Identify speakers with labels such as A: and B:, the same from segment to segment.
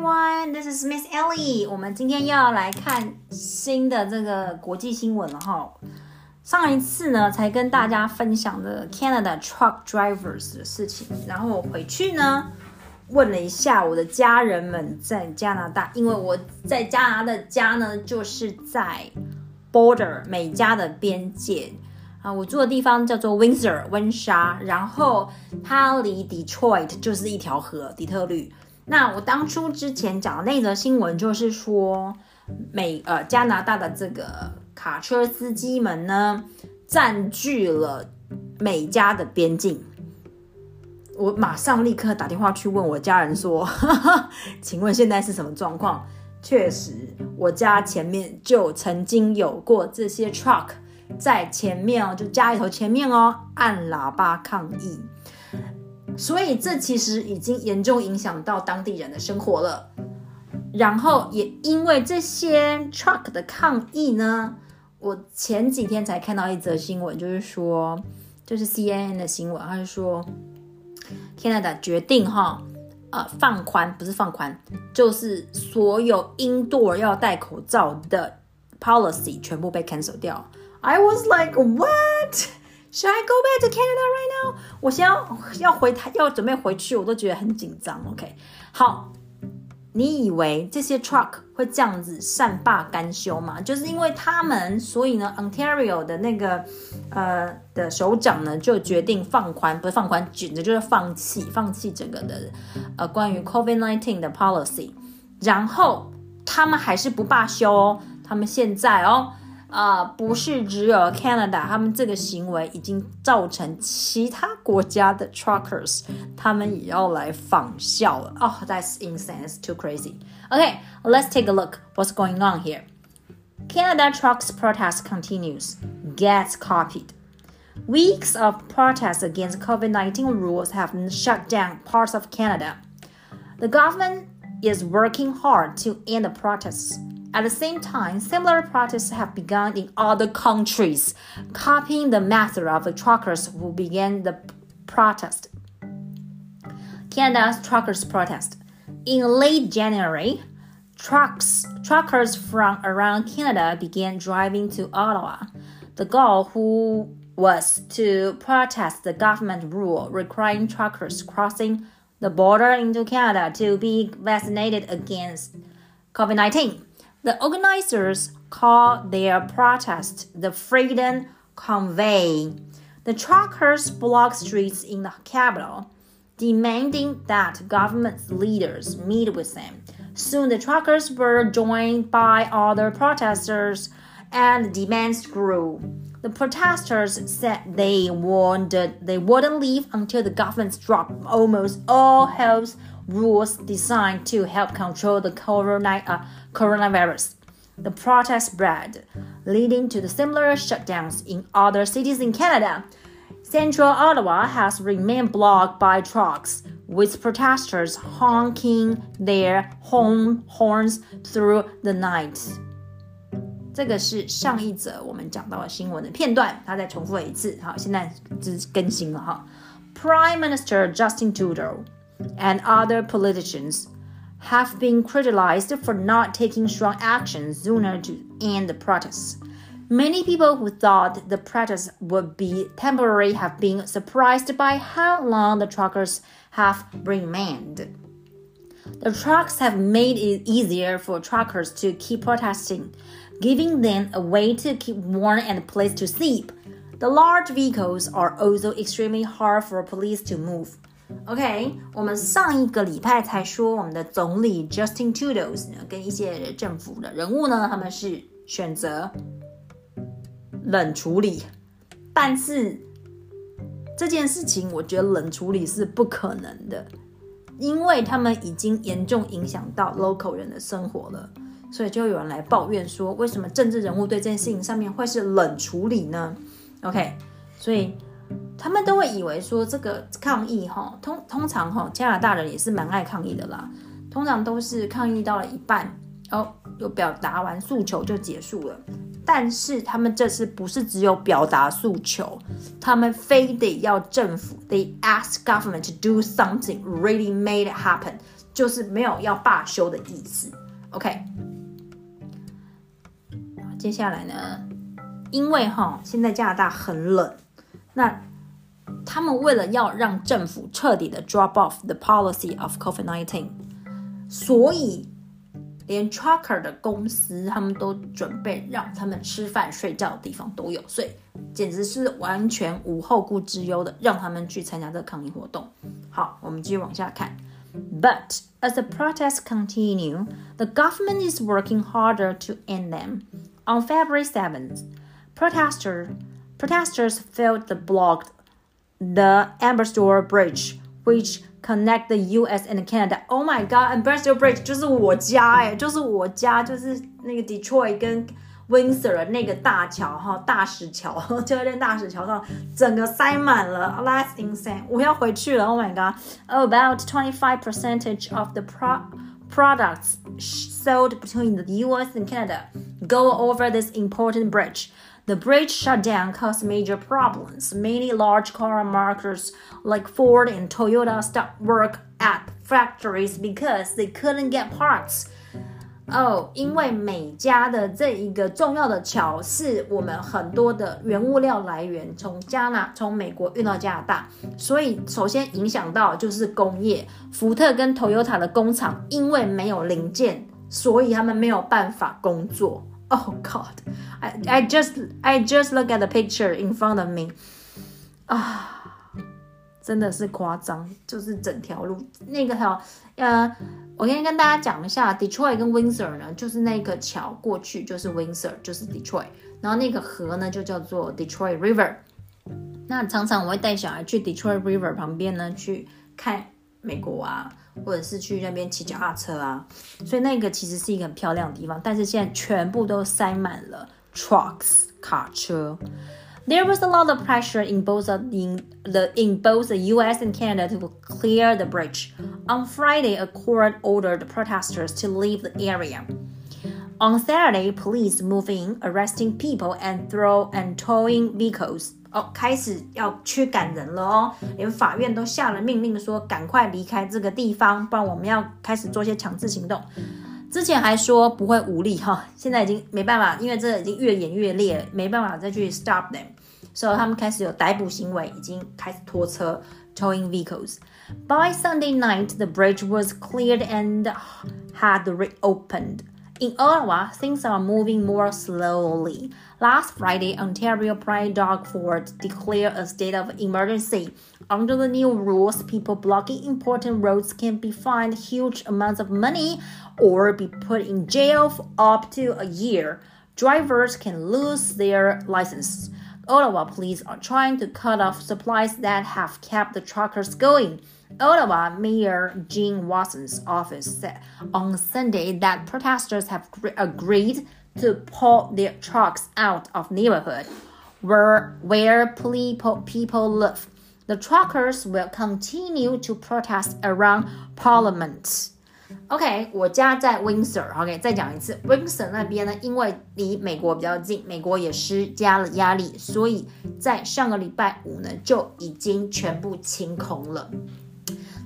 A: This is Miss Ellie。我们今天要来看新的这个国际新闻了哈。上一次呢，才跟大家分享的 Canada truck drivers 的事情，然后我回去呢，问了一下我的家人们在加拿大，因为我在加拿大的家呢，就是在 border 美加的边界啊，我住的地方叫做 Windsor 温莎，然后它离 Detroit 就是一条河，底特律。那我当初之前讲的那则新闻，就是说美呃加拿大的这个卡车司机们呢，占据了美加的边境。我马上立刻打电话去问我家人说：“ 请问现在是什么状况？”确实，我家前面就曾经有过这些 truck 在前面哦，就家里头前面哦，按喇叭抗议。所以这其实已经严重影响到当地人的生活了。然后也因为这些 truck 的抗议呢，我前几天才看到一则新闻，就是说，就是 CNN 的新闻，他就说 Canada 决定哈，呃，放宽不是放宽，就是所有 indoor 要戴口罩的 policy 全部被 cancel 掉。I was like what? Should I go back to Canada right now？我现在要回台，要准备回去，我都觉得很紧张。OK，好，你以为这些 truck 会这样子善罢甘休吗？就是因为他们，所以呢，Ontario 的那个呃的首长呢就决定放宽，不是放宽，简直就是放弃，放弃整个的呃关于 COVID-19 的 policy。然后他们还是不罢休哦，他们现在哦。啊，不是只有 Canada，他们这个行为已经造成其他国家的 truckers，他们也要来仿效了。Oh, that's insane, it's too crazy. Okay, let's take a look what's going on here. Canada trucks protest continues, gets copied. Weeks of protests against COVID 19 rules have shut down parts of Canada. The government is working hard to end the protests at the same time, similar protests have begun in other countries, copying the method of the truckers who began the protest. Canada's truckers protest. In late January, trucks truckers from around Canada began driving to Ottawa. The goal who was to protest the government rule requiring truckers crossing the border into Canada to be vaccinated against COVID 19. The organizers call their protest the Freedom Convoy. The truckers block streets in the capital, demanding that government leaders meet with them. Soon the truckers were joined by other protesters and demands grew. The protesters said they wanted they wouldn't leave until the government dropped almost all health rules designed to help control the corona, uh, coronavirus. The protest spread, leading to the similar shutdowns in other cities in Canada. Central Ottawa has remained blocked by trucks, with protesters honking their horn horns through the night. 这个是上一则我们讲到的新闻的片段，他再重复了一次。好，现在就是更新了哈。Prime Minister Justin Trudeau and other politicians have been criticized for not taking strong action sooner to end the protests. Many people who thought the protests would be temporary have been surprised by how long the truckers have remained. The trucks have made it easier for truckers to keep protesting, giving them a way to keep warm and a place to sleep. The large vehicles are also extremely hard for police to move. OK，我们上一个礼拜才说，我们的总理 Justin Trudeau，跟一些政府的人物呢，他们是选择冷处理。但是这件事情，我觉得冷处理是不可能的，因为他们已经严重影响到 local 人的生活了。所以就有人来抱怨说，为什么政治人物对这件事情上面会是冷处理呢？OK，所以。他们都会以为说这个抗议哈，通通常哈，加拿大人也是蛮爱抗议的啦。通常都是抗议到了一半，哦，有表达完诉求就结束了。但是他们这次不是只有表达诉求，他们非得要政府，they ask government to do something really made it happen，就是没有要罢休的意思。OK，接下来呢，因为哈现在加拿大很冷，那他们为了要让政府彻底的 drop off the policy of COVID-19，所以连 trucker 的公司他们都准备让他们吃饭睡觉的地方都有，所以简直是完全无后顾之忧的让他们去参加这个抗议活动。好，我们继续往下看。But as the protests continue, the government is working harder to end them. On February 7th, protesters protesters failed to block the Ambassador Bridge, which connect the U.S. and Canada. Oh my God, Ambassador Bridge 就是我家哎，就是我家，就是那个 Detroit 跟 Windsor 的那个大桥哈，大石桥，就在大石桥上，整个塞满了。That's insane！我要回去了。Oh my god! About twenty-five percentage of the pro products sold between the U.S. and Canada go over this important bridge. The bridge shutdown caused major problems. Many large car markers like Ford and Toyota stopped work at factories because they couldn't get parts. 哦，因为美加的这一个重要的桥是我们很多的原物料来源从加拿从美国运到加拿大，所以首先影响到就是工业，福特跟 Toyota 的工厂因为没有零件，所以他们没有办法工作。Oh God, I I just I just look at the picture in front of me，啊。真的是夸张，就是整条路那个条，呃，我先跟大家讲一下，Detroit 跟 Windsor 呢，就是那个桥过去就是 Windsor，就是 Detroit，然后那个河呢就叫做 Detroit River。那常常我会带小孩去 Detroit River 旁边呢去看美国啊，或者是去那边骑脚踏车啊，所以那个其实是一个很漂亮的地方，但是现在全部都塞满了 trucks 卡车。There was a lot of pressure in both in the in both the U.S. and Canada to clear the bridge. On Friday, a court ordered protesters to leave the area. On Saturday, police moved in, arresting people and throw and towing vehicles. 哦，开始要驱赶人了哦，连法院都下了命令说赶快离开这个地方，不然我们要开始做些强制行动。之前还说不会武力哈，现在已经没办法，因为这已经越演越烈，没办法再去 stop them。所以他们开始有逮捕行为，已经开始拖车 towing vehicles. By Sunday night, the bridge was cleared and had reopened. In Ottawa, things are moving more slowly. Last Friday, Ontario Pride Dog Ford declared a state of emergency. Under the new rules, people blocking important roads can be fined huge amounts of money or be put in jail for up to a year. Drivers can lose their license. Ottawa police are trying to cut off supplies that have kept the truckers going. Ottawa Mayor Jim Watson's office said on Sunday that protesters have agreed to pull their trucks out of neighborhood where where people live. The truckers will continue to protest around Parliament. OK，我家在 Windsor。OK，再讲一次，Windsor 那边呢，因为离美国比较近，美国也施加了压力，所以在上个礼拜五呢就已经全部清空了。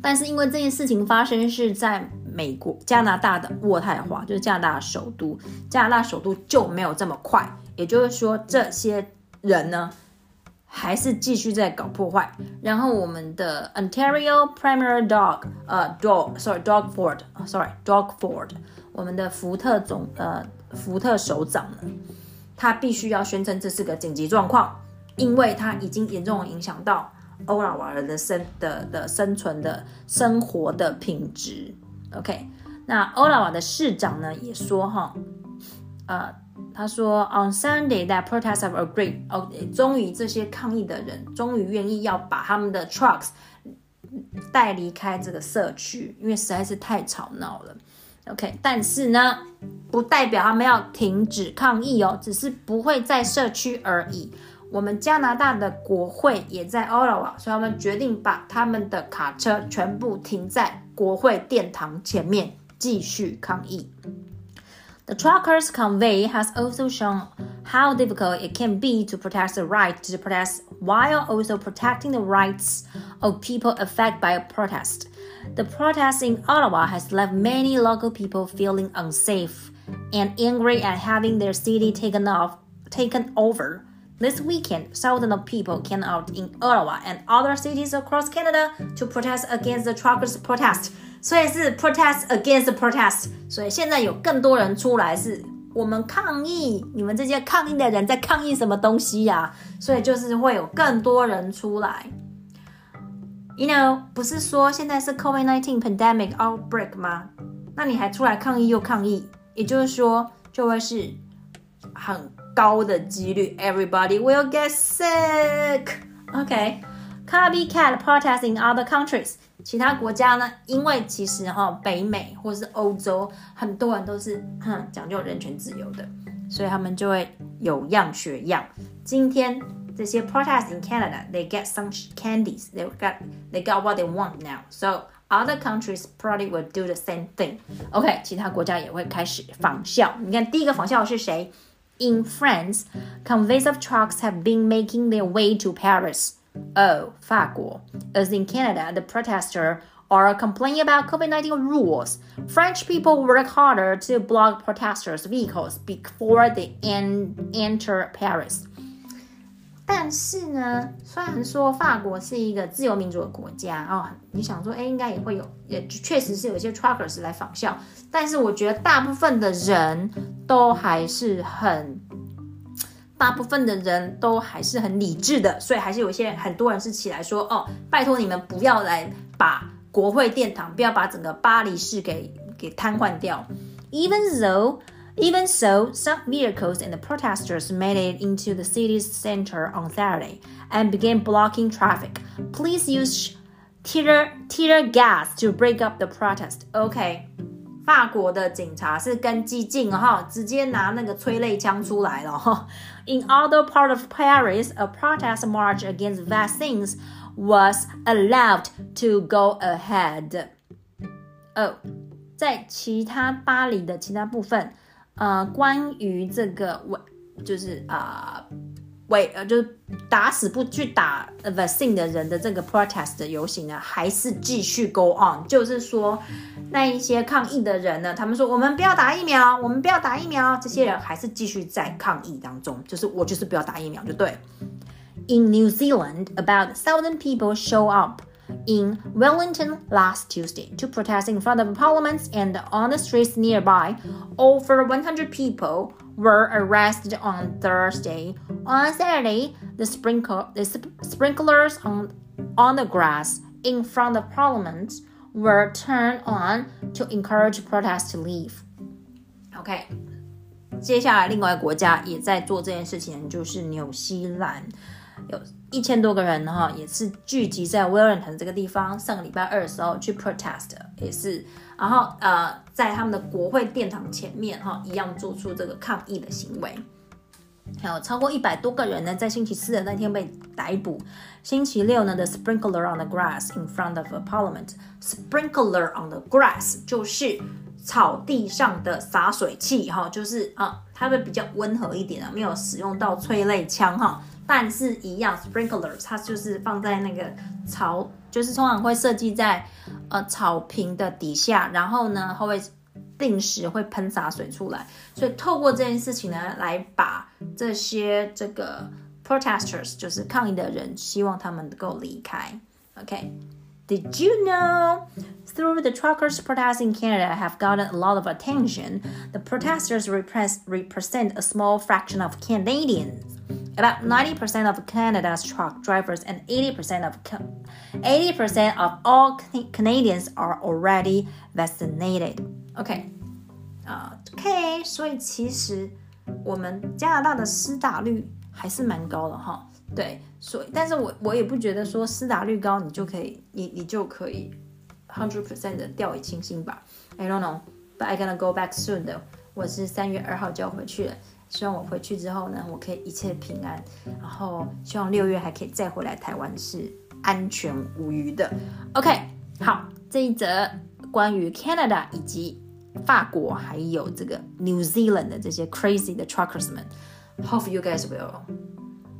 A: 但是因为这件事情发生是在美国加拿大的渥太华，就是加拿大首都，加拿大首都就没有这么快。也就是说，这些人呢。还是继续在搞破坏。然后我们的 Ontario Premier Dog，呃，Dog，sorry，Dog Ford，sorry，Dog Ford，我们的福特总，呃，福特首长呢，他必须要宣称这是个紧急状况，因为他已经严重影响到欧拉瓦人的生的的生存的生活的品质。OK，那欧拉瓦的市长呢也说哈，呃。他说，On Sunday, that protests have agreed. 哦，终于这些抗议的人终于愿意要把他们的 trucks 带离开这个社区，因为实在是太吵闹了。OK，但是呢，不代表他们要停止抗议哦，只是不会在社区而已。我们加拿大的国会也在 Ottawa，所以他们决定把他们的卡车全部停在国会殿堂前面，继续抗议。The truckers' convey has also shown how difficult it can be to protect the right to protest while also protecting the rights of people affected by a protest. The protest in Ottawa has left many local people feeling unsafe and angry at having their city taken off taken over. This weekend, thousands of people came out in Ottawa and other cities across Canada to protest against the truckers' protest. 所以是 protest against the protest。所以现在有更多人出来，是我们抗议，你们这些抗议的人在抗议什么东西呀、啊？所以就是会有更多人出来。You know，不是说现在是 COVID-19 pandemic outbreak 吗？那你还出来抗议又抗议，也就是说就会是很 高的几率，everybody will get sick。OK，copycat protest in other countries。其他国家呢？因为其实哈、哦，北美或是欧洲很多人都是哼讲究人权自由的，所以他们就会有样学样。今天这些 protest in Canada，they get some candies，they got they got what they want now。So other countries probably will do the same thing。OK，其他国家也会开始仿效。你看第一个仿效是谁 ？In France, convoys of trucks have been making their way to Paris. Oh, 法国. As in Canada, the protesters are complaining about COVID-19 rules. French people work harder to block protesters' vehicles before they en enter Paris. 但是呢，虽然说法国是一个自由民主的国家哦，你想说，哎，应该也会有，也确实是有一些 truckers 来仿效，但是我觉得大部分的人都还是很。大部分的人都还是很理智的，所以还是有一些很多人是起来说：“哦，拜托你们不要来把国会殿堂，不要把整个巴黎市给给瘫痪掉。” Even though, even so, some vehicles and the protesters made it into the city's center on Saturday and began blocking traffic. Police used tear tear gas to break up the protest. Okay. 法国的警察是更激进哈，直接拿那个催泪枪出来了哈。In other part of Paris, a protest march against vaccines was allowed to go ahead. 哦，在其他巴黎的其他部分， 呃，关于这个为就是啊。呃为呃，就是打死不去打 vaccine 的人的这个 protest 的游行呢，还是继续 go on。就是说，那一些抗议的人呢，他们说我们不要打疫苗，我们不要打疫苗，这些人还是继续在抗议当中。就是我就是不要打疫苗，就对。In New Zealand, about thousand people show up in Wellington last Tuesday to protest in front of parliaments and on the streets nearby. Over 100 people were arrested on Thursday. On Saturday, the, sprinkle, the sprinklers on, on the grass in front of Parliament were turned on to encourage protests to leave. OK，接下来另外国家也在做这件事情，就是纽西兰。 有一千多个人哈，也是聚集在 Wellington 这个地方。上个礼拜二的时候去 protest，也是，然后呃，在他们的国会殿堂前面哈，一样做出这个抗议的行为。还有超过一百多个人呢，在星期四的那天被逮捕。星期六呢，the sprinkler on the grass in front of a parliament。sprinkler on the grass 就是草地上的洒水器哈，就是啊，它会比较温和一点啊，没有使用到催泪枪哈。但是，一样，sprinklers 它就是放在那个草，就是通常会设计在呃草坪的底下，然后呢，会定时会喷洒水出来。所以透过这件事情呢，来把这些这个 protesters 就是抗议的人，希望他们能够离开。OK。Did you know? Through the truckers' protests in Canada have gotten a lot of attention, the protesters represent a small fraction of Canadians. About 90% of Canada's truck drivers and 80% of 80% of all Canadians are already vaccinated. OK，啊、uh,，OK，所以其实我们加拿大的施打率还是蛮高的哈。对，所以，但是我我也不觉得说施打率高，你就可以，你你就可以 hundred percent 的掉以轻心吧。I don't know, but I gonna go back soon 的。我是三月二号就要回去了，希望我回去之后呢，我可以一切平安，然后希望六月还可以再回来台湾是安全无虞的。OK，好，这一则关于 Canada 以及法国还有这个 New Zealand 的这些 crazy 的 truckers 们，Hope you guys will.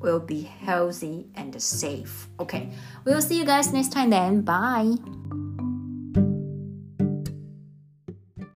A: will be healthy and safe. Okay, we'll see you guys next time then. Bye.